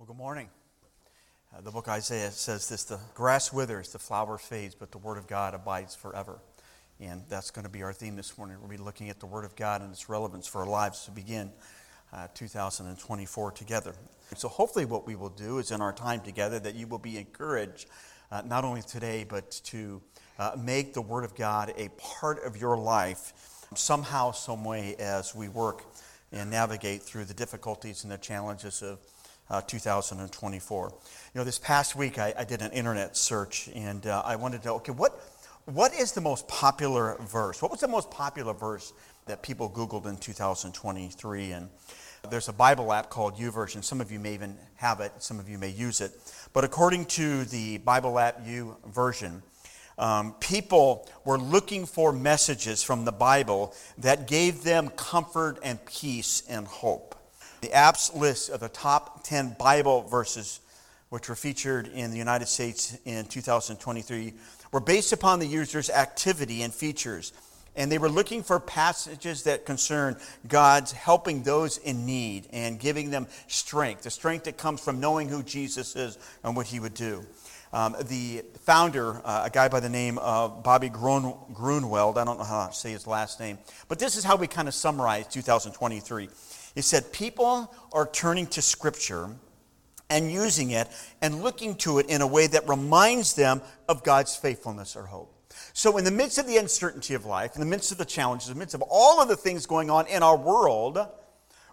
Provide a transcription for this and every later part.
Well, good morning. Uh, the book Isaiah says this the grass withers, the flower fades, but the word of God abides forever. And that's going to be our theme this morning. We'll be looking at the word of God and its relevance for our lives to begin uh, 2024 together. So, hopefully, what we will do is in our time together that you will be encouraged, uh, not only today, but to uh, make the word of God a part of your life somehow, some way, as we work and navigate through the difficulties and the challenges of uh, 2024. You know, this past week I, I did an internet search and uh, I wanted to okay, what, what is the most popular verse? What was the most popular verse that people Googled in 2023? And there's a Bible app called YouVersion. Some of you may even have it, some of you may use it. But according to the Bible app YouVersion, um, people were looking for messages from the Bible that gave them comfort and peace and hope. The app's list of the top 10 Bible verses, which were featured in the United States in 2023, were based upon the user's activity and features. And they were looking for passages that concern God's helping those in need and giving them strength, the strength that comes from knowing who Jesus is and what he would do. Um, the founder, uh, a guy by the name of Bobby Grun- Gruenewald, I don't know how to say his last name, but this is how we kind of summarize 2023. He said, People are turning to Scripture and using it and looking to it in a way that reminds them of God's faithfulness or hope. So, in the midst of the uncertainty of life, in the midst of the challenges, in the midst of all of the things going on in our world,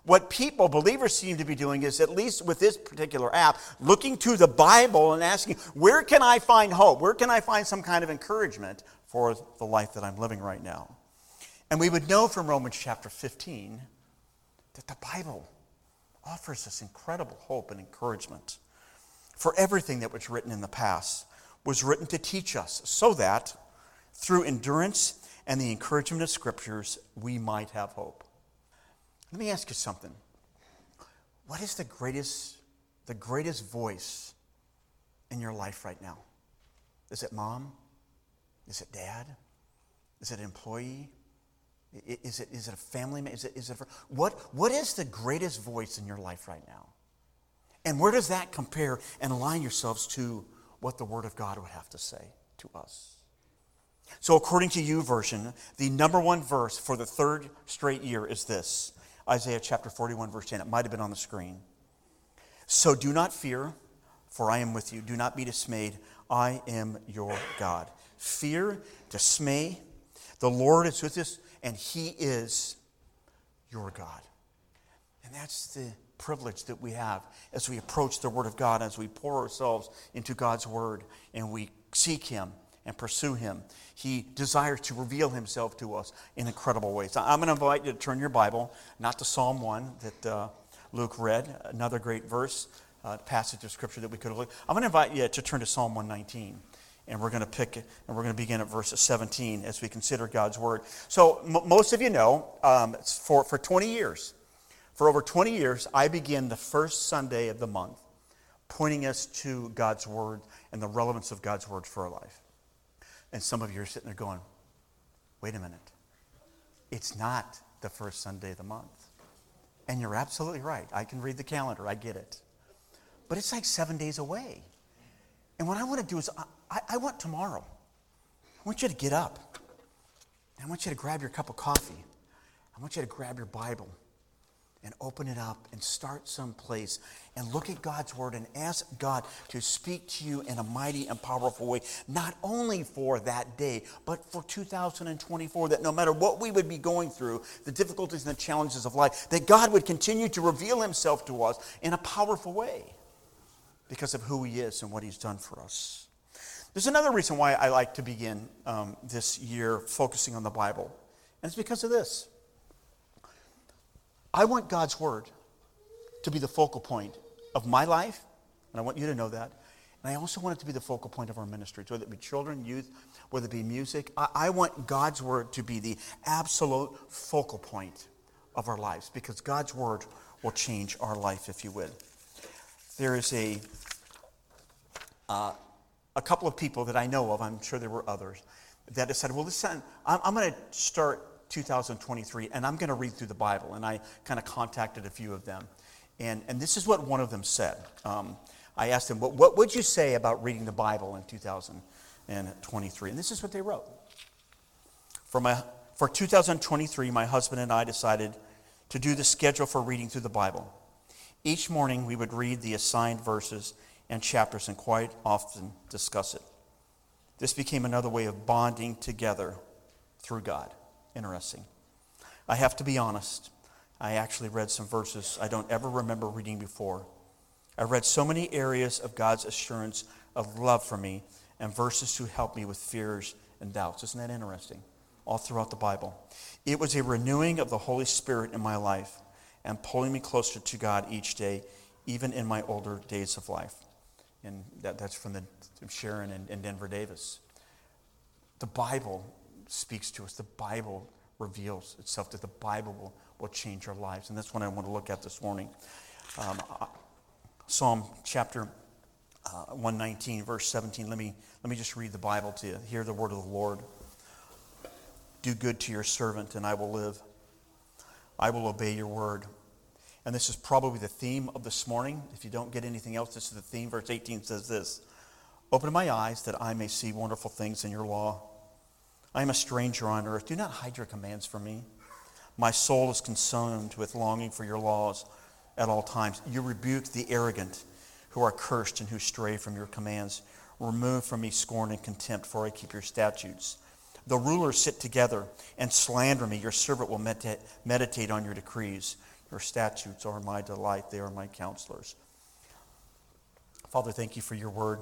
what people, believers, seem to be doing is, at least with this particular app, looking to the Bible and asking, where can I find hope? Where can I find some kind of encouragement for the life that I'm living right now? And we would know from Romans chapter 15 that the Bible offers us incredible hope and encouragement. For everything that was written in the past was written to teach us so that through endurance and the encouragement of scriptures we might have hope. Let me ask you something. What is the greatest the greatest voice in your life right now? Is it mom? Is it dad? Is it employee? Is it, is it a family? Is it, is it a, what, what is the greatest voice in your life right now? And where does that compare and align yourselves to what the Word of God would have to say to us? So, according to YouVersion, the number one verse for the third straight year is this Isaiah chapter 41, verse 10. It might have been on the screen. So do not fear, for I am with you. Do not be dismayed. I am your God. Fear, dismay. The Lord is with us and He is your God. And that's the privilege that we have as we approach the Word of God, as we pour ourselves into God's Word and we seek Him and pursue Him. He desires to reveal Himself to us in incredible ways. I'm going to invite you to turn your Bible, not to Psalm 1 that uh, Luke read, another great verse, uh, passage of Scripture that we could looked. I'm going to invite you to turn to Psalm 119 and we're going to pick and we're going to begin at verse 17 as we consider God's word. So m- most of you know, um, for for 20 years, for over 20 years, I begin the first Sunday of the month, pointing us to God's word and the relevance of God's word for our life. And some of you are sitting there going, "Wait a minute, it's not the first Sunday of the month." And you're absolutely right. I can read the calendar. I get it. But it's like seven days away. And what I want to do is, I, I want tomorrow. I want you to get up. I want you to grab your cup of coffee. I want you to grab your Bible and open it up and start someplace and look at God's Word and ask God to speak to you in a mighty and powerful way, not only for that day, but for 2024, that no matter what we would be going through, the difficulties and the challenges of life, that God would continue to reveal Himself to us in a powerful way because of who He is and what He's done for us. There's another reason why I like to begin um, this year focusing on the Bible, and it's because of this. I want God's Word to be the focal point of my life, and I want you to know that. And I also want it to be the focal point of our ministries, whether it be children, youth, whether it be music. I, I want God's Word to be the absolute focal point of our lives because God's Word will change our life, if you would. There is a uh, a couple of people that I know of, I'm sure there were others, that said, well, listen, I'm, I'm going to start 2023 and I'm going to read through the Bible. And I kind of contacted a few of them. And, and this is what one of them said. Um, I asked them, what, what would you say about reading the Bible in 2023? And this is what they wrote. For, my, for 2023, my husband and I decided to do the schedule for reading through the Bible. Each morning, we would read the assigned verses and chapters and quite often discuss it. This became another way of bonding together through God. Interesting. I have to be honest. I actually read some verses I don't ever remember reading before. I read so many areas of God's assurance of love for me and verses to help me with fears and doubts. Isn't that interesting? All throughout the Bible. It was a renewing of the Holy Spirit in my life and pulling me closer to God each day, even in my older days of life. And that, that's from, the, Sharon and, and Denver Davis. The Bible speaks to us. The Bible reveals itself that the Bible will, will change our lives. And that's what I want to look at this morning. Um, Psalm chapter uh, 119, verse 17. Let me, let me just read the Bible to you. Hear the word of the Lord. Do good to your servant, and I will live. I will obey your word. And this is probably the theme of this morning. If you don't get anything else, this is the theme. Verse 18 says this Open my eyes that I may see wonderful things in your law. I am a stranger on earth. Do not hide your commands from me. My soul is consumed with longing for your laws at all times. You rebuke the arrogant who are cursed and who stray from your commands. Remove from me scorn and contempt, for I keep your statutes. The rulers sit together and slander me. Your servant will meditate, on your decrees. Your statutes are my delight, they are my counselors. Father, thank you for your word.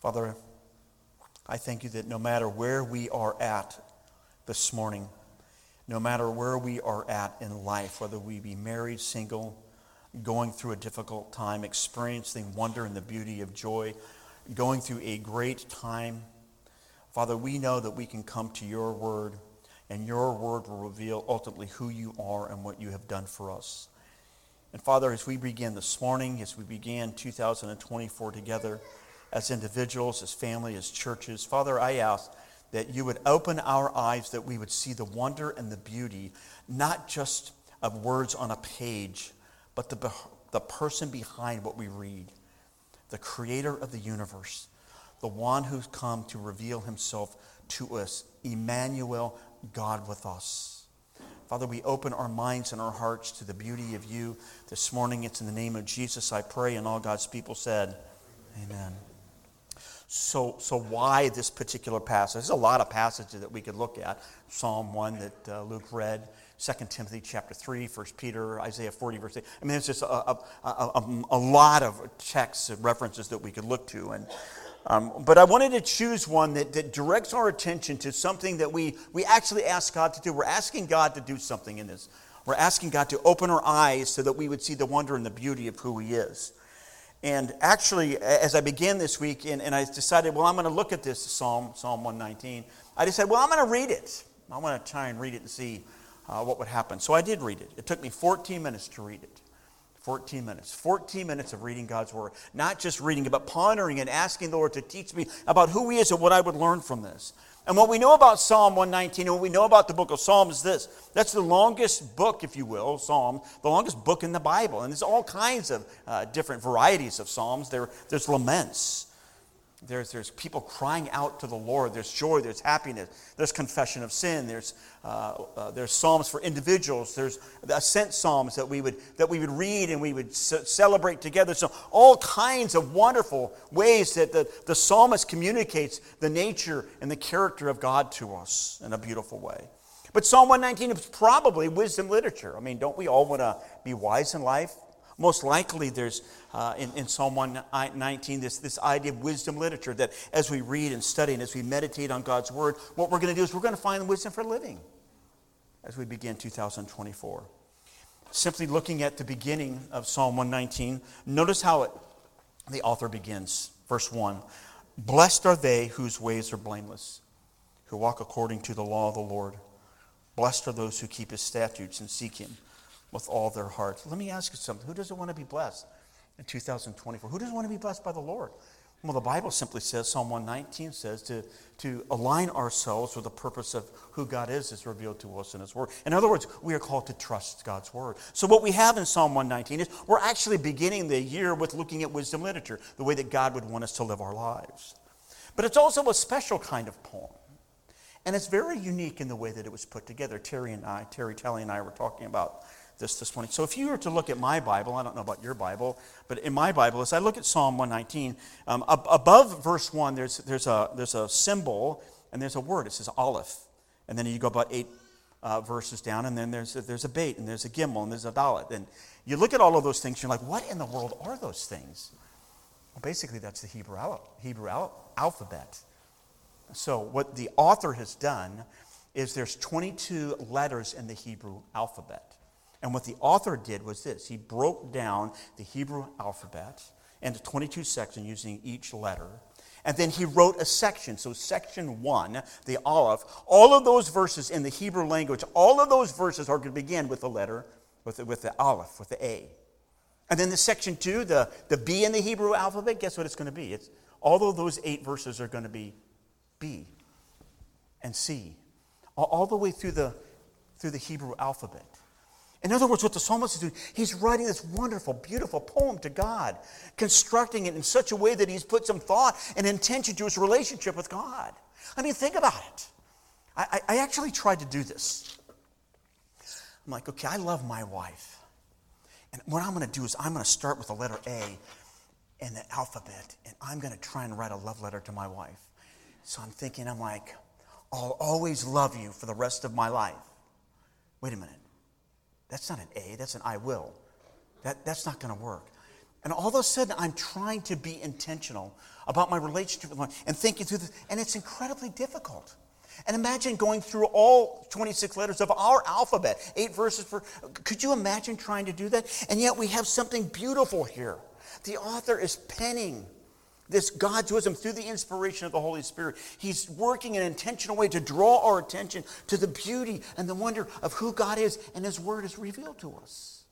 Father, I thank you that no matter where we are at this morning, no matter where we are at in life, whether we be married, single, going through a difficult time, experiencing wonder and the beauty of joy, going through a great time, Father, we know that we can come to your word, and your word will reveal ultimately who you are and what you have done for us. And Father, as we begin this morning, as we begin 2024 together, as individuals, as family, as churches. Father, I ask that you would open our eyes that we would see the wonder and the beauty, not just of words on a page, but the, the person behind what we read, the creator of the universe, the one who's come to reveal himself to us, Emmanuel, God with us. Father, we open our minds and our hearts to the beauty of you this morning. It's in the name of Jesus I pray, and all God's people said, Amen. So, so why this particular passage? There's a lot of passages that we could look at. Psalm 1 that uh, Luke read, 2 Timothy chapter 3, 1 Peter, Isaiah 40, verse 8. I mean, it's just a, a, a, a lot of texts and references that we could look to. And, um, but I wanted to choose one that, that directs our attention to something that we, we actually ask God to do. We're asking God to do something in this. We're asking God to open our eyes so that we would see the wonder and the beauty of who He is. And actually, as I began this week, and, and I decided, well, I'm going to look at this Psalm, Psalm 119, I decided, well, I'm going to read it. I want to try and read it and see uh, what would happen. So I did read it. It took me 14 minutes to read it. 14 minutes. 14 minutes of reading God's Word. Not just reading it, but pondering and asking the Lord to teach me about who He is and what I would learn from this. And what we know about Psalm 119 and what we know about the book of Psalms is this that's the longest book, if you will, Psalm, the longest book in the Bible. And there's all kinds of uh, different varieties of Psalms. There, there's laments, there's, there's people crying out to the Lord. There's joy. There's happiness. There's confession of sin. There's, uh, uh, there's psalms for individuals. There's ascent psalms that we would, that we would read and we would celebrate together. So, all kinds of wonderful ways that the, the psalmist communicates the nature and the character of God to us in a beautiful way. But Psalm 119 is probably wisdom literature. I mean, don't we all want to be wise in life? Most likely, there's uh, in, in Psalm 119 this, this idea of wisdom literature that as we read and study and as we meditate on God's Word, what we're going to do is we're going to find wisdom for living as we begin 2024. Simply looking at the beginning of Psalm 119, notice how it, the author begins. Verse 1 Blessed are they whose ways are blameless, who walk according to the law of the Lord. Blessed are those who keep his statutes and seek him with all their hearts. Let me ask you something. Who doesn't want to be blessed in 2024? Who doesn't want to be blessed by the Lord? Well, the Bible simply says, Psalm 119 says, to, to align ourselves with the purpose of who God is is revealed to us in His Word. In other words, we are called to trust God's Word. So, what we have in Psalm 119 is we're actually beginning the year with looking at wisdom literature, the way that God would want us to live our lives. But it's also a special kind of poem. And it's very unique in the way that it was put together. Terry and I, Terry Talley and I were talking about this this morning. So if you were to look at my Bible, I don't know about your Bible, but in my Bible, as I look at Psalm 119, um, ab- above verse 1, there's, there's, a, there's a symbol and there's a word. It says Aleph. And then you go about eight uh, verses down, and then there's a, there's a bait, and there's a gimel, and there's a dalet. And you look at all of those things, you're like, what in the world are those things? Well, basically, that's the Hebrew, al- Hebrew al- alphabet. So, what the author has done is there's 22 letters in the Hebrew alphabet. And what the author did was this he broke down the Hebrew alphabet into 22 sections using each letter. And then he wrote a section. So, section one, the Aleph, all of those verses in the Hebrew language, all of those verses are going to begin with the letter, with the, with the Aleph, with the A. And then the section two, the, the B in the Hebrew alphabet, guess what it's going to be? It's, all of those eight verses are going to be B and C, all, all the way through the, through the Hebrew alphabet. In other words, what the psalmist is doing, he's writing this wonderful, beautiful poem to God, constructing it in such a way that he's put some thought and intention to his relationship with God. I mean, think about it. I, I actually tried to do this. I'm like, okay, I love my wife. And what I'm going to do is I'm going to start with the letter A in the alphabet, and I'm going to try and write a love letter to my wife. So I'm thinking, I'm like, I'll always love you for the rest of my life. Wait a minute. That's not an A, that's an I will. That, that's not going to work. And all of a sudden, I'm trying to be intentional about my relationship with my and thinking through this, and it's incredibly difficult. And imagine going through all 26 letters of our alphabet, eight verses per. Could you imagine trying to do that? And yet we have something beautiful here. The author is penning this God's wisdom through the inspiration of the Holy Spirit. He's working in an intentional way to draw our attention to the beauty and the wonder of who God is, and His Word is revealed to us.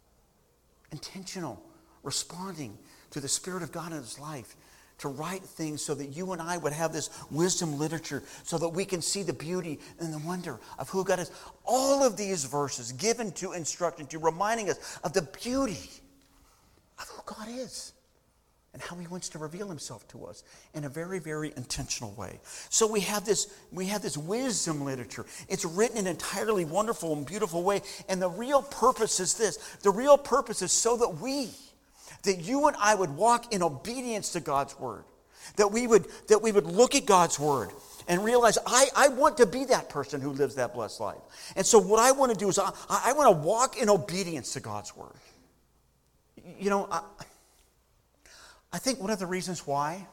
Intentional, responding to the Spirit of God in His life to write things so that you and I would have this wisdom literature so that we can see the beauty and the wonder of who God is. All of these verses given to instruction, to reminding us of the beauty of who God is and how he wants to reveal himself to us in a very very intentional way so we have this we have this wisdom literature it's written in an entirely wonderful and beautiful way and the real purpose is this the real purpose is so that we that you and i would walk in obedience to god's word that we would that we would look at god's word and realize I, I want to be that person who lives that blessed life. And so, what I want to do is I, I want to walk in obedience to God's word. You know, I, I think one of the reasons why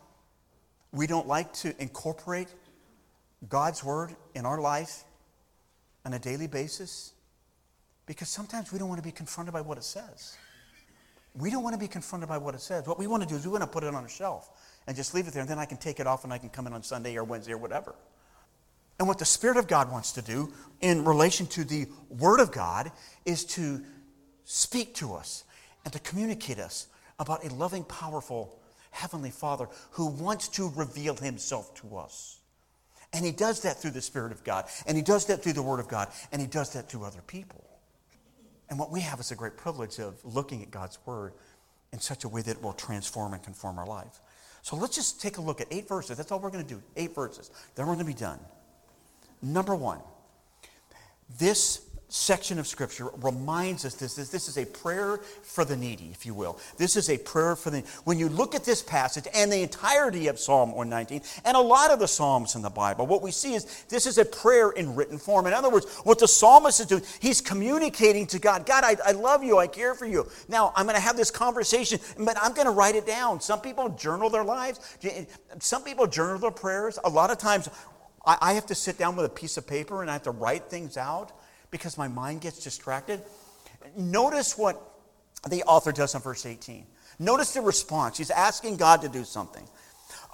we don't like to incorporate God's word in our life on a daily basis because sometimes we don't want to be confronted by what it says. We don't want to be confronted by what it says. What we want to do is we want to put it on a shelf and just leave it there, and then I can take it off and I can come in on Sunday or Wednesday or whatever. And what the Spirit of God wants to do in relation to the Word of God is to speak to us and to communicate us about a loving, powerful Heavenly Father who wants to reveal Himself to us. And He does that through the Spirit of God, and He does that through the Word of God, and He does that to other people. And what we have is a great privilege of looking at God's Word in such a way that it will transform and conform our life. So let's just take a look at eight verses. That's all we're going to do. Eight verses. Then we're going to be done. Number one, this section of Scripture reminds us this, this is a prayer for the needy, if you will. This is a prayer for the When you look at this passage and the entirety of Psalm 119 and a lot of the Psalms in the Bible, what we see is this is a prayer in written form. In other words, what the psalmist is doing, he's communicating to God God, I, I love you, I care for you. Now, I'm going to have this conversation, but I'm going to write it down. Some people journal their lives, some people journal their prayers. A lot of times, I have to sit down with a piece of paper and I have to write things out because my mind gets distracted. Notice what the author does in verse 18. Notice the response. He's asking God to do something.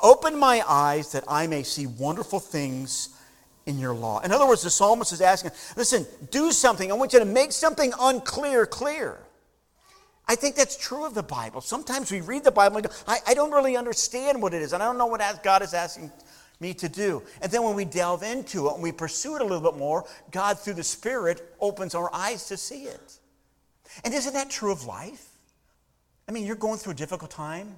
Open my eyes that I may see wonderful things in your law. In other words, the psalmist is asking, listen, do something. I want you to make something unclear clear. I think that's true of the Bible. Sometimes we read the Bible and go, I, I don't really understand what it is, and I don't know what God is asking me to do. And then when we delve into it and we pursue it a little bit more, God, through the Spirit, opens our eyes to see it. And isn't that true of life? I mean, you're going through a difficult time,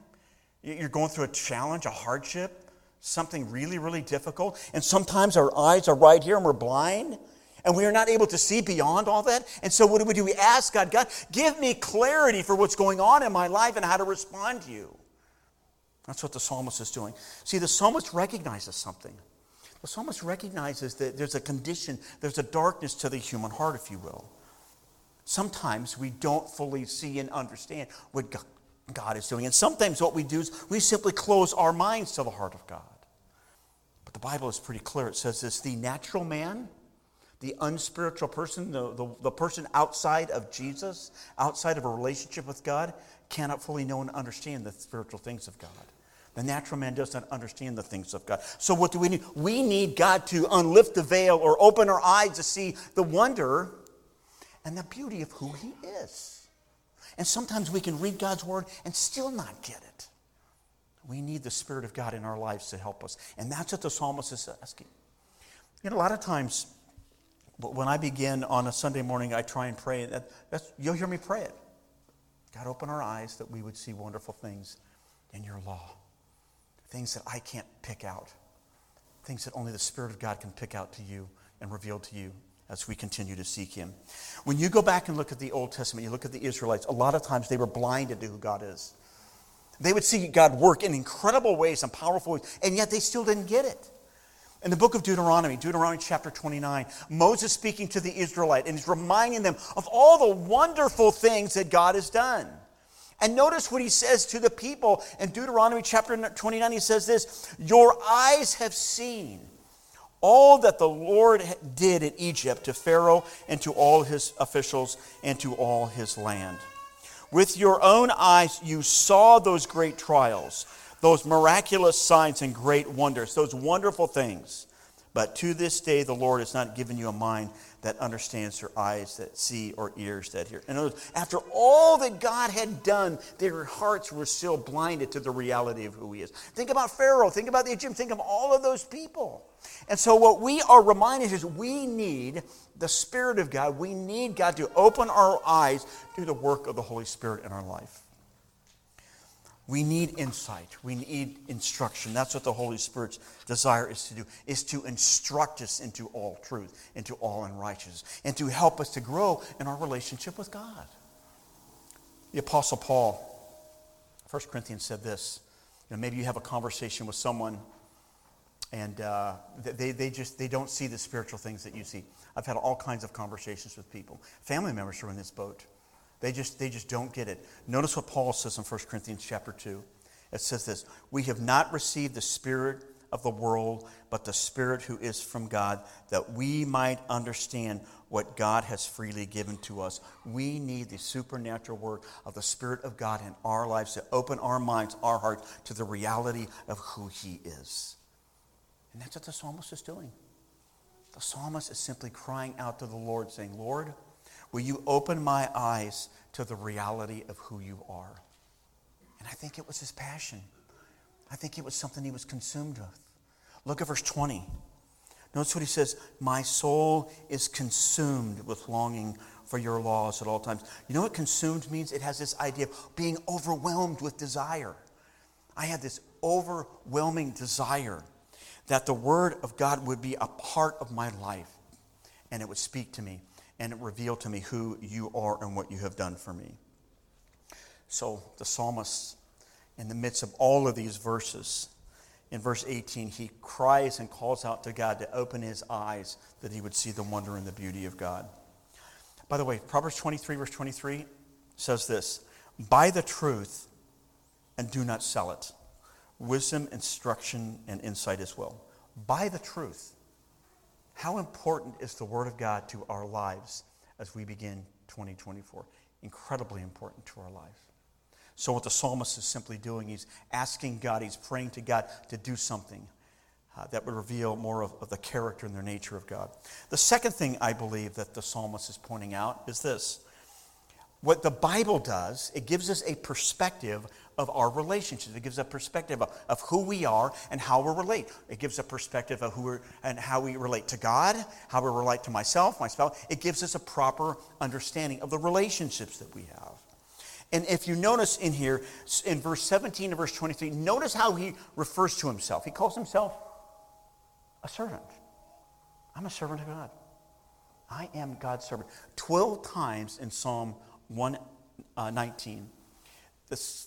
you're going through a challenge, a hardship, something really, really difficult. And sometimes our eyes are right here and we're blind. And we are not able to see beyond all that. And so, what do we do? We ask God, God, give me clarity for what's going on in my life and how to respond to you. That's what the psalmist is doing. See, the psalmist recognizes something. The psalmist recognizes that there's a condition, there's a darkness to the human heart, if you will. Sometimes we don't fully see and understand what God is doing. And sometimes what we do is we simply close our minds to the heart of God. But the Bible is pretty clear. It says this the natural man, the unspiritual person, the, the, the person outside of Jesus, outside of a relationship with God, cannot fully know and understand the spiritual things of God. The natural man does not understand the things of God. So, what do we need? We need God to unlift the veil or open our eyes to see the wonder and the beauty of who He is. And sometimes we can read God's word and still not get it. We need the Spirit of God in our lives to help us. And that's what the psalmist is asking. You know, a lot of times when I begin on a Sunday morning, I try and pray. That, that's, you'll hear me pray it. God, open our eyes that we would see wonderful things in your law things that I can't pick out, things that only the Spirit of God can pick out to you and reveal to you as we continue to seek Him. When you go back and look at the Old Testament, you look at the Israelites, a lot of times they were blinded to who God is. They would see God work in incredible ways and powerful ways, and yet they still didn't get it. In the book of Deuteronomy, Deuteronomy chapter 29, Moses speaking to the Israelite and he's reminding them of all the wonderful things that God has done. And notice what he says to the people in Deuteronomy chapter 29. He says this Your eyes have seen all that the Lord did in Egypt to Pharaoh and to all his officials and to all his land. With your own eyes, you saw those great trials, those miraculous signs and great wonders, those wonderful things. But to this day, the Lord has not given you a mind that understands their eyes that see or ears that hear. In other words, after all that God had done, their hearts were still blinded to the reality of who He is. Think about Pharaoh, think about the Egyptians, think of all of those people. And so, what we are reminded is we need the Spirit of God. We need God to open our eyes to the work of the Holy Spirit in our life. We need insight. We need instruction. That's what the Holy Spirit's desire is to do, is to instruct us into all truth, into all unrighteousness, and to help us to grow in our relationship with God. The Apostle Paul, 1 Corinthians said this. You know, maybe you have a conversation with someone and uh, they, they just they don't see the spiritual things that you see. I've had all kinds of conversations with people. Family members who are in this boat. They just, they just don't get it. Notice what Paul says in 1 Corinthians chapter 2. It says this We have not received the Spirit of the world, but the Spirit who is from God, that we might understand what God has freely given to us. We need the supernatural work of the Spirit of God in our lives to open our minds, our hearts to the reality of who He is. And that's what the psalmist is doing. The psalmist is simply crying out to the Lord, saying, Lord, Will you open my eyes to the reality of who you are? And I think it was his passion. I think it was something he was consumed with. Look at verse 20. Notice what he says My soul is consumed with longing for your laws at all times. You know what consumed means? It has this idea of being overwhelmed with desire. I had this overwhelming desire that the Word of God would be a part of my life and it would speak to me and reveal to me who you are and what you have done for me. So the psalmist, in the midst of all of these verses, in verse 18, he cries and calls out to God to open his eyes that he would see the wonder and the beauty of God. By the way, Proverbs 23, verse 23 says this Buy the truth and do not sell it. Wisdom, instruction, and insight as well. Buy the truth. How important is the Word of God to our lives as we begin 2024? Incredibly important to our lives. So, what the psalmist is simply doing, he's asking God, he's praying to God to do something uh, that would reveal more of, of the character and the nature of God. The second thing I believe that the psalmist is pointing out is this what the Bible does, it gives us a perspective of our relationships. It gives a perspective of, of who we are and how we relate. It gives a perspective of who we're, and how we relate to God, how we relate to myself, my spouse. It gives us a proper understanding of the relationships that we have. And if you notice in here, in verse 17 and verse 23, notice how he refers to himself. He calls himself a servant. I'm a servant of God. I am God's servant. 12 times in Psalm 119, uh,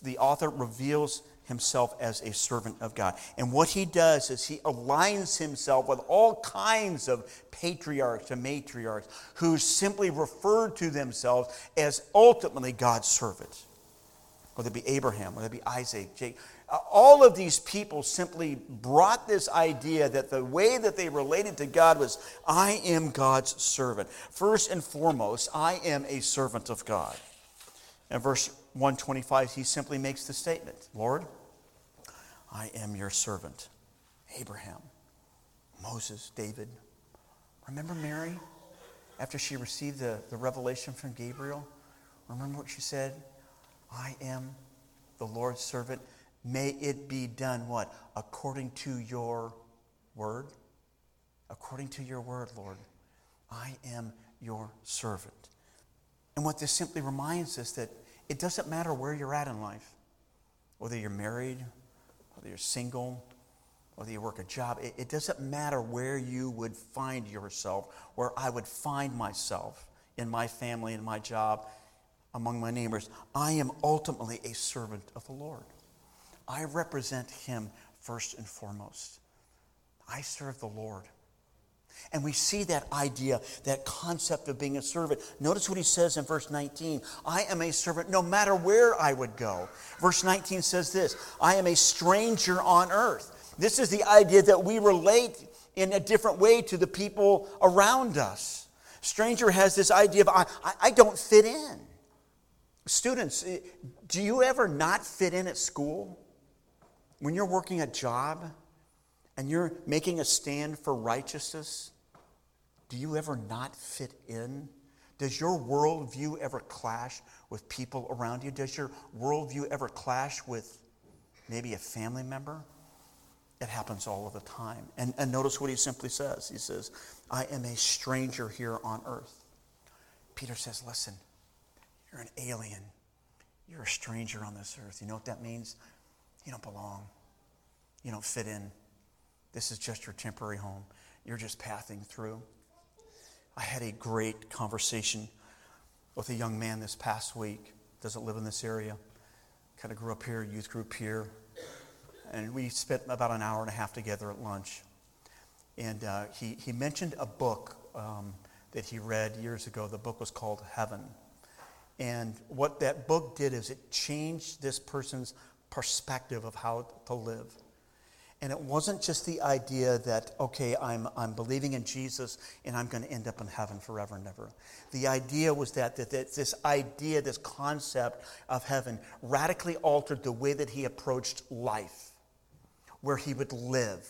the author reveals himself as a servant of God. And what he does is he aligns himself with all kinds of patriarchs and matriarchs who simply refer to themselves as ultimately God's servants. Whether it be Abraham, whether it be Isaac, Jacob. Uh, all of these people simply brought this idea that the way that they related to God was, I am God's servant. First and foremost, I am a servant of God. And verse 125, he simply makes the statement Lord, I am your servant. Abraham, Moses, David. Remember Mary? After she received the, the revelation from Gabriel? Remember what she said? I am the Lord's servant. May it be done what? According to your word? According to your word, Lord. I am your servant. And what this simply reminds us that it doesn't matter where you're at in life, whether you're married, whether you're single, whether you work a job, it, it doesn't matter where you would find yourself, where I would find myself in my family, in my job, among my neighbors. I am ultimately a servant of the Lord. I represent Him first and foremost. I serve the Lord. And we see that idea, that concept of being a servant. Notice what he says in verse 19 I am a servant no matter where I would go. Verse 19 says this I am a stranger on earth. This is the idea that we relate in a different way to the people around us. Stranger has this idea of I, I don't fit in. Students, eh, do you ever not fit in at school? When you're working a job and you're making a stand for righteousness, do you ever not fit in? Does your worldview ever clash with people around you? Does your worldview ever clash with maybe a family member? It happens all of the time. And, and notice what he simply says. He says, I am a stranger here on earth. Peter says, Listen, you're an alien. You're a stranger on this earth. You know what that means? You don't belong. You don't fit in. This is just your temporary home. You're just passing through. I had a great conversation with a young man this past week. Doesn't live in this area. Kind of grew up here, youth group here. And we spent about an hour and a half together at lunch. And uh, he, he mentioned a book um, that he read years ago. The book was called Heaven. And what that book did is it changed this person's perspective of how to live. And it wasn't just the idea that, okay, I'm, I'm believing in Jesus and I'm going to end up in heaven forever and ever. The idea was that, that, that this idea, this concept of heaven radically altered the way that he approached life, where he would live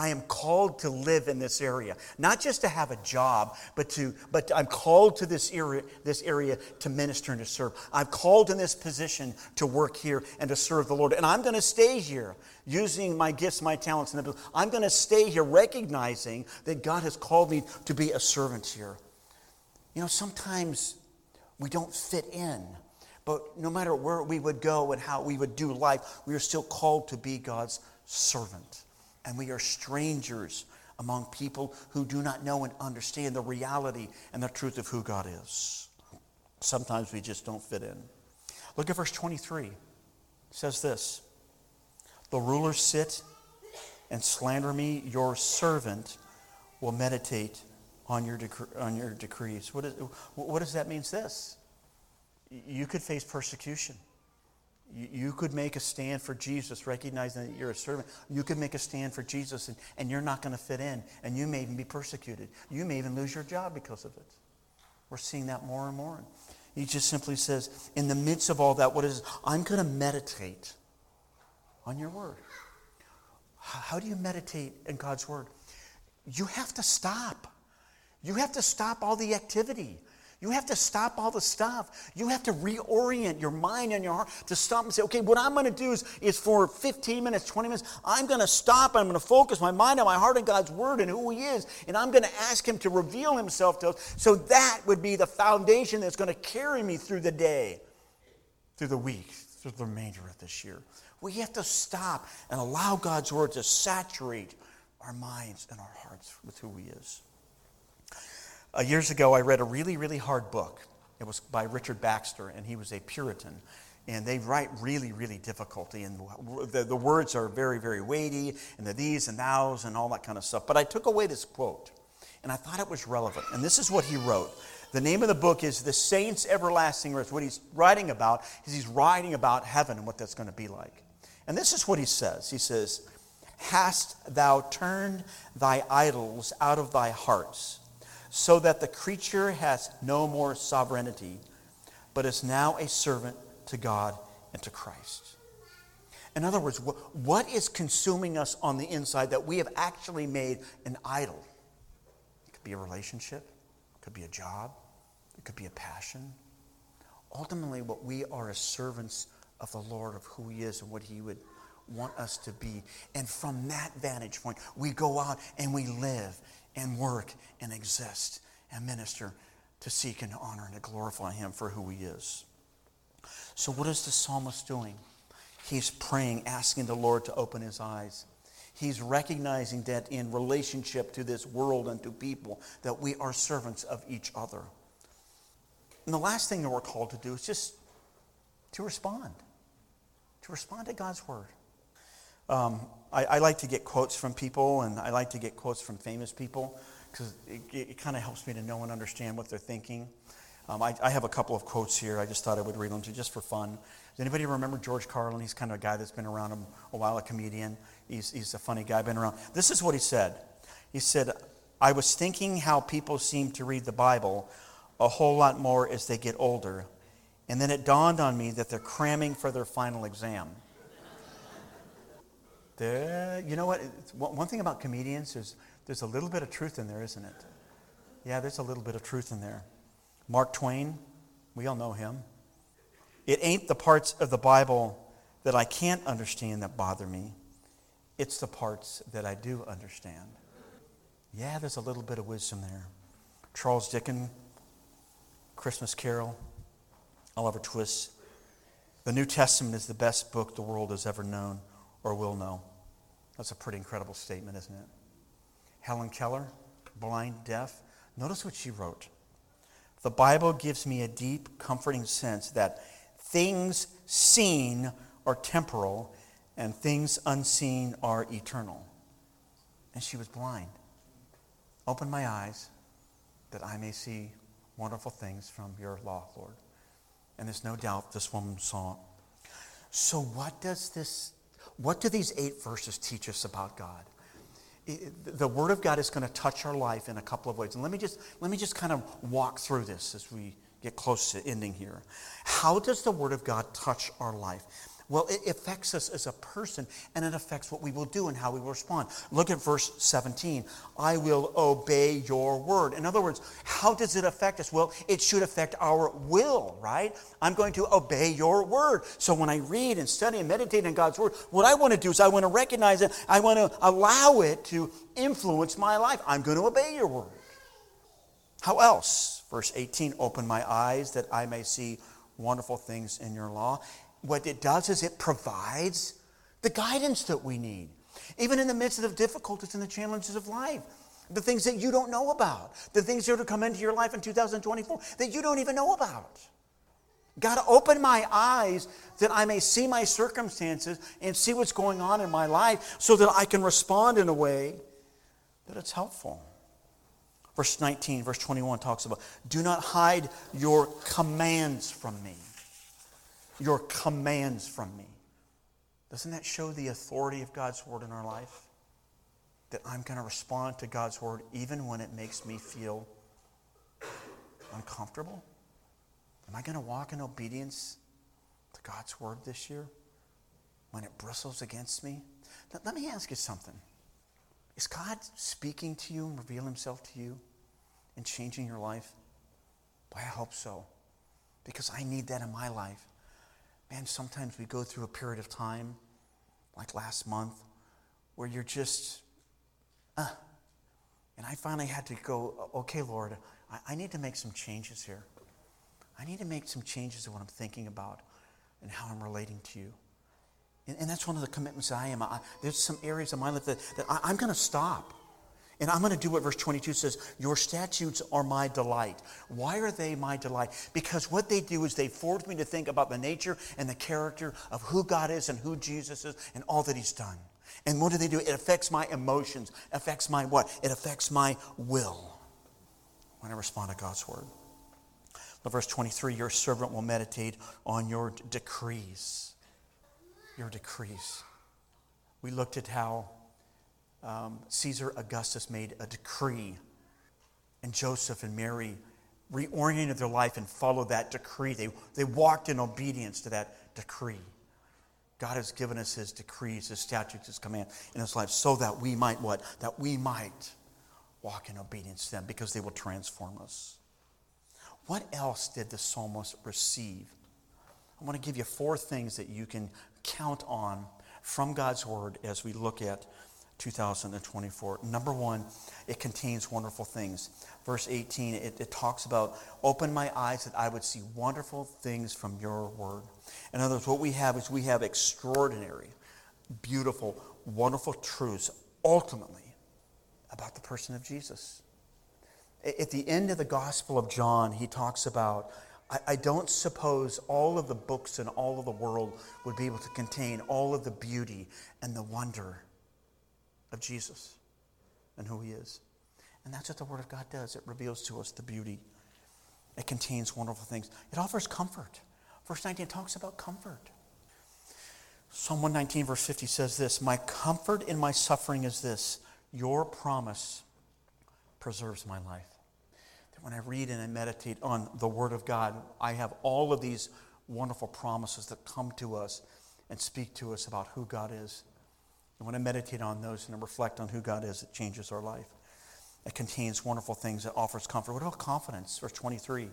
I am called to live in this area, not just to have a job, but to but I'm called to this area, this area to minister and to serve. I'm called in this position to work here and to serve the Lord, and I'm going to stay here using my gifts, my talents, and. I'm going to stay here, recognizing that God has called me to be a servant here. You know, sometimes we don't fit in. But no matter where we would go and how we would do life, we are still called to be God's servant and we are strangers among people who do not know and understand the reality and the truth of who God is. Sometimes we just don't fit in. Look at verse 23. It says this The rulers sit and slander me, your servant will meditate on your, on your decrees. What, is, what does that mean? This. You could face persecution. You could make a stand for Jesus, recognizing that you're a servant. You could make a stand for Jesus, and, and you're not going to fit in, and you may even be persecuted. You may even lose your job because of it. We're seeing that more and more. He just simply says, in the midst of all that, what is, I'm going to meditate on your word. How do you meditate in God's word? You have to stop. You have to stop all the activity. You have to stop all the stuff. You have to reorient your mind and your heart to stop and say, okay, what I'm going to do is, is for 15 minutes, 20 minutes, I'm going to stop. And I'm going to focus my mind and my heart on God's word and who He is. And I'm going to ask Him to reveal Himself to us. So that would be the foundation that's going to carry me through the day, through the week, through the remainder of this year. We have to stop and allow God's word to saturate our minds and our hearts with who He is. Uh, years ago, I read a really, really hard book. It was by Richard Baxter, and he was a Puritan. And they write really, really difficulty, and the, the words are very, very weighty, and the these and thous and all that kind of stuff. But I took away this quote, and I thought it was relevant. And this is what he wrote. The name of the book is The Saints' Everlasting Rest. What he's writing about is he's writing about heaven and what that's going to be like. And this is what he says He says, Hast thou turned thy idols out of thy hearts? So that the creature has no more sovereignty, but is now a servant to God and to Christ. In other words, what is consuming us on the inside that we have actually made an idol? It could be a relationship, it could be a job, it could be a passion. Ultimately, what we are is servants of the Lord, of who He is and what He would want us to be. And from that vantage point, we go out and we live and work and exist and minister to seek and honor and to glorify Him for who He is. So, what is the psalmist doing? He's praying, asking the Lord to open his eyes. He's recognizing that in relationship to this world and to people, that we are servants of each other. And the last thing that we're called to do is just to respond, to respond to God's word. Um, I, I, like to get quotes from people, and I like to get quotes from famous people because it, it kind of helps me to know and understand what they're thinking. Um, I, I, have a couple of quotes here. I just thought I would read them to just for fun. Does anybody remember George Carlin? He's kind of a guy that's been around a while, a comedian. He's, he's a funny guy, been around. This is what he said. He said, I was thinking how people seem to read the Bible a whole lot more as they get older. And then it dawned on me that they're cramming for their final exam. There, you know what? One thing about comedians is there's a little bit of truth in there, isn't it? Yeah, there's a little bit of truth in there. Mark Twain, we all know him. It ain't the parts of the Bible that I can't understand that bother me. It's the parts that I do understand. Yeah, there's a little bit of wisdom there. Charles Dickens, Christmas Carol, Oliver Twist. The New Testament is the best book the world has ever known or will know. That's a pretty incredible statement, isn't it? Helen Keller, blind, deaf. Notice what she wrote. The Bible gives me a deep, comforting sense that things seen are temporal and things unseen are eternal. And she was blind. Open my eyes that I may see wonderful things from your law, Lord. And there's no doubt this woman saw. So, what does this what do these eight verses teach us about God? the Word of God is going to touch our life in a couple of ways. And let me just, let me just kind of walk through this as we get close to ending here. How does the Word of God touch our life? Well, it affects us as a person and it affects what we will do and how we will respond. Look at verse 17. I will obey your word. In other words, how does it affect us? Well, it should affect our will, right? I'm going to obey your word. So when I read and study and meditate on God's word, what I want to do is I want to recognize it, I want to allow it to influence my life. I'm going to obey your word. How else? Verse 18 Open my eyes that I may see wonderful things in your law what it does is it provides the guidance that we need, even in the midst of difficulties and the challenges of life. The things that you don't know about, the things that are to come into your life in 2024 that you don't even know about. God, open my eyes that I may see my circumstances and see what's going on in my life so that I can respond in a way that it's helpful. Verse 19, verse 21 talks about do not hide your commands from me your commands from me. Doesn't that show the authority of God's word in our life? That I'm going to respond to God's word even when it makes me feel uncomfortable? Am I going to walk in obedience to God's word this year when it bristles against me? Now, let me ask you something. Is God speaking to you and revealing himself to you and changing your life? Boy, I hope so. Because I need that in my life. Man, sometimes we go through a period of time, like last month, where you're just, uh. And I finally had to go, okay, Lord, I, I need to make some changes here. I need to make some changes in what I'm thinking about and how I'm relating to you. And, and that's one of the commitments I am. I, there's some areas of my life that, that I, I'm going to stop. And I'm going to do what verse 22 says Your statutes are my delight. Why are they my delight? Because what they do is they force me to think about the nature and the character of who God is and who Jesus is and all that He's done. And what do they do? It affects my emotions, affects my what? It affects my will when I respond to God's word. But verse 23 Your servant will meditate on your decrees. Your decrees. We looked at how um, Caesar Augustus made a decree, and Joseph and Mary reoriented their life and followed that decree. They, they walked in obedience to that decree. God has given us his decrees, his statutes, his command in his life so that we might what? That we might walk in obedience to them because they will transform us. What else did the psalmist receive? I want to give you four things that you can count on from God's word as we look at 2024. Number one, it contains wonderful things. Verse 18, it, it, talks about, open my eyes that I would see wonderful things from your word. In other words, what we have is we have extraordinary, beautiful, wonderful truths, ultimately, about the person of Jesus. At the end of the Gospel of John, he talks about, I, I don't suppose all of the books in all of the world would be able to contain all of the beauty and the wonder of Jesus and who he is. And that's what the Word of God does. It reveals to us the beauty. It contains wonderful things. It offers comfort. Verse 19 talks about comfort. Psalm 119, verse 50 says this My comfort in my suffering is this your promise preserves my life. That when I read and I meditate on the Word of God, I have all of these wonderful promises that come to us and speak to us about who God is and when I meditate on those and I reflect on who God is, it changes our life. It contains wonderful things, it offers comfort. What about confidence? Verse 23.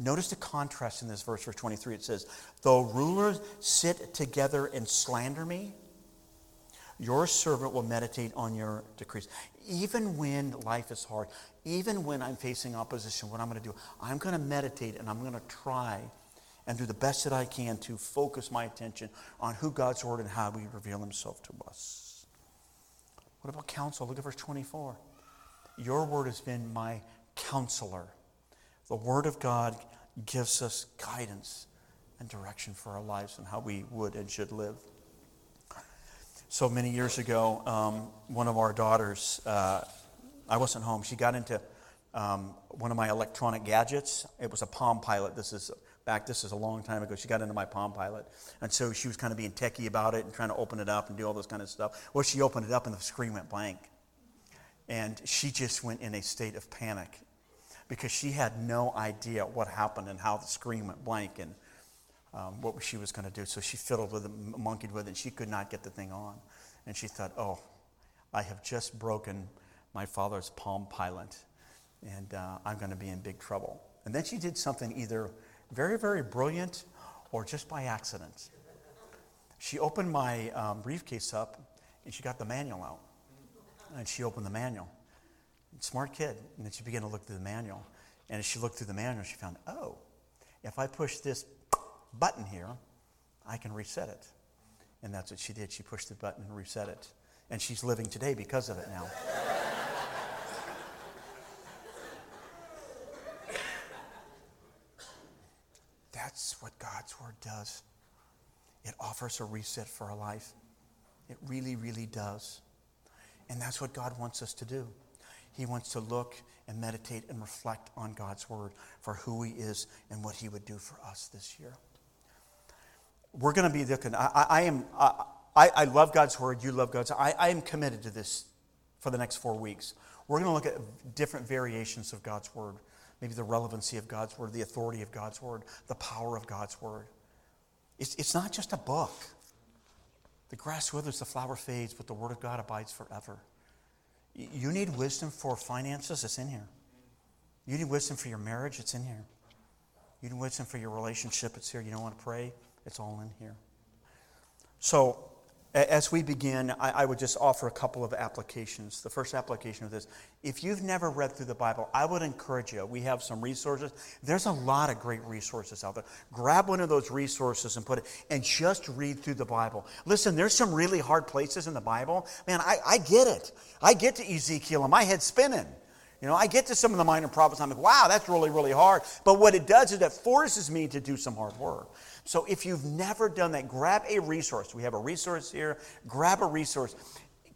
Notice the contrast in this verse, verse 23. It says, Though rulers sit together and slander me, your servant will meditate on your decrees. Even when life is hard, even when I'm facing opposition, what I'm going to do, I'm going to meditate and I'm going to try and do the best that I can to focus my attention on who God's Word and how He reveal Himself to us. What about counsel? Look at verse 24. Your Word has been my counselor. The Word of God gives us guidance and direction for our lives and how we would and should live. So many years ago, um, one of our daughters, uh, I wasn't home, she got into um, one of my electronic gadgets. It was a Palm Pilot. This is back, this is a long time ago, she got into my Palm Pilot. And so she was kind of being techie about it and trying to open it up and do all this kind of stuff. Well, she opened it up and the screen went blank. And she just went in a state of panic because she had no idea what happened and how the screen went blank and um, what she was going to do. So she fiddled with it, monkeyed with it, and she could not get the thing on. And she thought, oh, I have just broken my father's Palm Pilot, and uh, I'm going to be in big trouble. And then she did something either very, very brilliant or just by accident. She opened my um, briefcase up and she got the manual out. And she opened the manual. Smart kid. And then she began to look through the manual. And as she looked through the manual, she found, oh, if I push this button here, I can reset it. And that's what she did. She pushed the button and reset it. And she's living today because of it now. What God's Word does. It offers a reset for our life. It really, really does. And that's what God wants us to do. He wants to look and meditate and reflect on God's Word for who He is and what He would do for us this year. We're going to be looking, I, I am, I, I, love God's Word, you love God's I, I am committed to this for the next four weeks. We're going to look at different variations of God's Word maybe the relevancy of God's Word, the authority of God's Word, the power of God's Word. It's, it's not just a book. The grass withers, the flower fades, but the Word of God abides forever. You need wisdom for finances, it's in here. You need wisdom for your marriage? It's in here. You need wisdom for your relationship? It's here. You don't want to pray? It's all in here. So, as we begin, I, would just offer a couple of applications. The first application of this if you've never read through the Bible, I would encourage you. We have some resources. There's a lot of great resources out there. Grab one of those resources and put it, and just read through the Bible. Listen, there's some really hard places in the Bible. Man, I, I get it. I get to Ezekiel and my head's spinning. You know, I get to some of the minor prophets, I'm like, wow, that's really, really hard. But what it does is it forces me to do some hard work. So if you've never done that, grab a resource. We have a resource here. Grab a resource.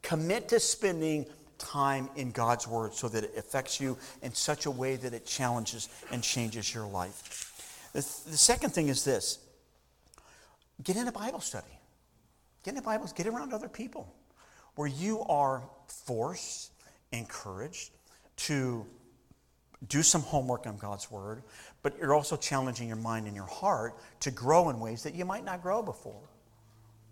Commit to spending time in God's Word so that it affects you in such a way that it challenges and changes your life. The, the second thing is this get in a Bible study. Get in a Bible, get around other people where you are forced, encouraged to do some homework on God's Word, but you're also challenging your mind and your heart to grow in ways that you might not grow before.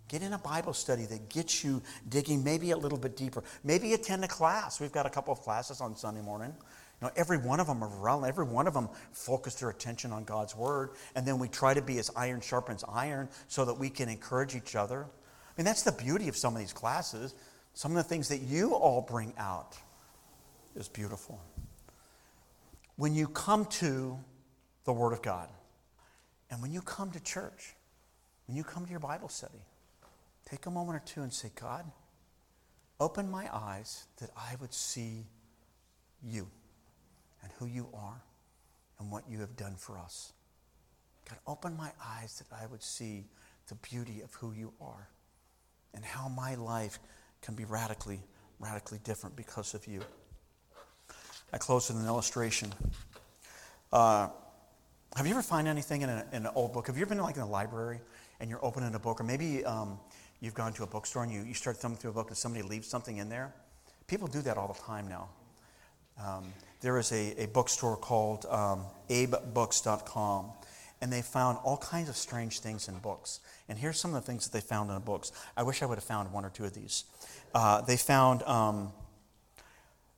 Get in a Bible study that gets you digging maybe a little bit deeper. Maybe attend a class. We've got a couple of classes on Sunday morning. You know, every one of them are relevant. Every one of them focus their attention on God's Word. And then we try to be as iron sharpens iron so that we can encourage each other. I mean, that's the beauty of some of these classes. Some of the things that you all bring out is beautiful. When you come to the Word of God. And when you come to church, when you come to your Bible study, take a moment or two and say, God, open my eyes that I would see you and who you are and what you have done for us. God, open my eyes that I would see the beauty of who you are and how my life can be radically, radically different because of you. I close with an illustration. Uh, have you ever found anything in, a, in, an old book? Have you ever been like in a library and you're opening a book, or maybe um, you've gone to a bookstore and you, you start thumbing through a book and somebody leaves something in there? People do that all the time now. Um, there is a, a bookstore called um, abebooks.com, and they found all kinds of strange things in books. And here's some of the things that they found in the books. I wish I would have found one or two of these. Uh, they found um,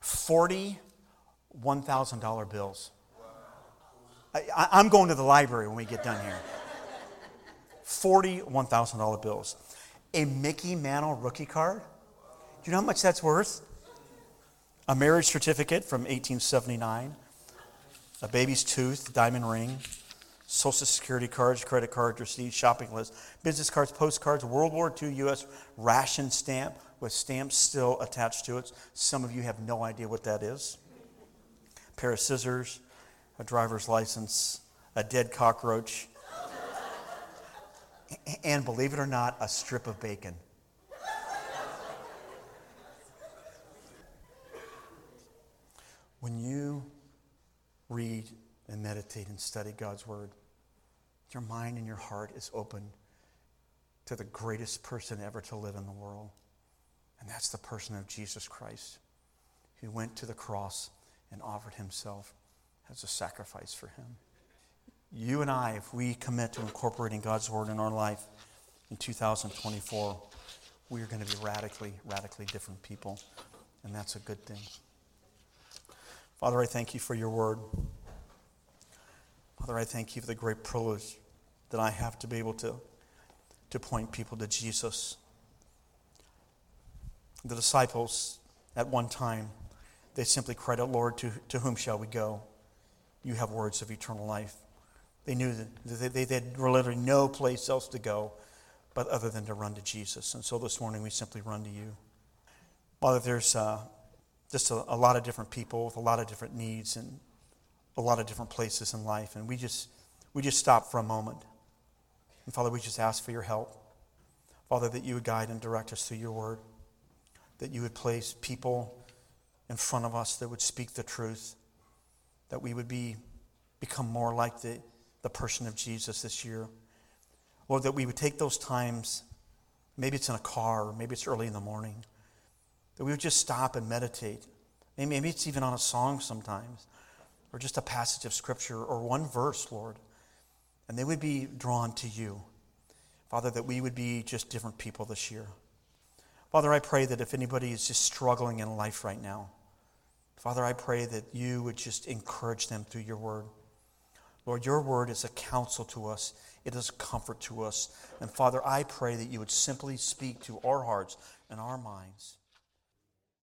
40 $1,000 bills. I, am going to the library when we get done here. 40 $1,000 bills. A Mickey Mantle rookie card. Do you know how much that's worth? A marriage certificate from 1879. A baby's tooth, diamond ring. Social Security cards, credit cards, receipts, shopping list, business cards, postcards, World War II U.S. ration stamp with stamps still attached to it. Some of you have no idea what that is. A pair of scissors, a driver's license, a dead cockroach, and believe it or not, a strip of bacon. When you read and meditate and study God's Word, your mind and your heart is open to the greatest person ever to live in the world. And that's the person of Jesus Christ, who went to the cross and offered himself as a sacrifice for Him. You and I, if we commit to incorporating God's Word in our life in 2024, we are going to be radically, radically different people. And that's a good thing. Father, I thank you for your Word. Father, I thank you for the great privilege that I have to be able to, to point people to Jesus. The disciples, at one time, they simply cried out, Lord, to, to whom shall we go? You have words of eternal life. They knew that they, they had literally no place else to go but other than to run to Jesus. And so this morning we simply run to you. Father, there's uh, just a, a lot of different people with a lot of different needs and a lot of different places in life. And we just, we just stop for a moment. And Father, we just ask for your help. Father, that you would guide and direct us through your word, that you would place people in front of us that would speak the truth, that we would be, become more like the, the person of Jesus this year. Lord, that we would take those times, maybe it's in a car, or maybe it's early in the morning, that we would just stop and meditate. Maybe it's even on a song sometimes, or just a passage of Scripture, or one verse, Lord. And they would be drawn to you. Father, that we would be just different people this year. Father, I pray that if anybody is just struggling in life right now, Father, I pray that you would just encourage them through your word. Lord, your word is a counsel to us, it is a comfort to us. And Father, I pray that you would simply speak to our hearts and our minds.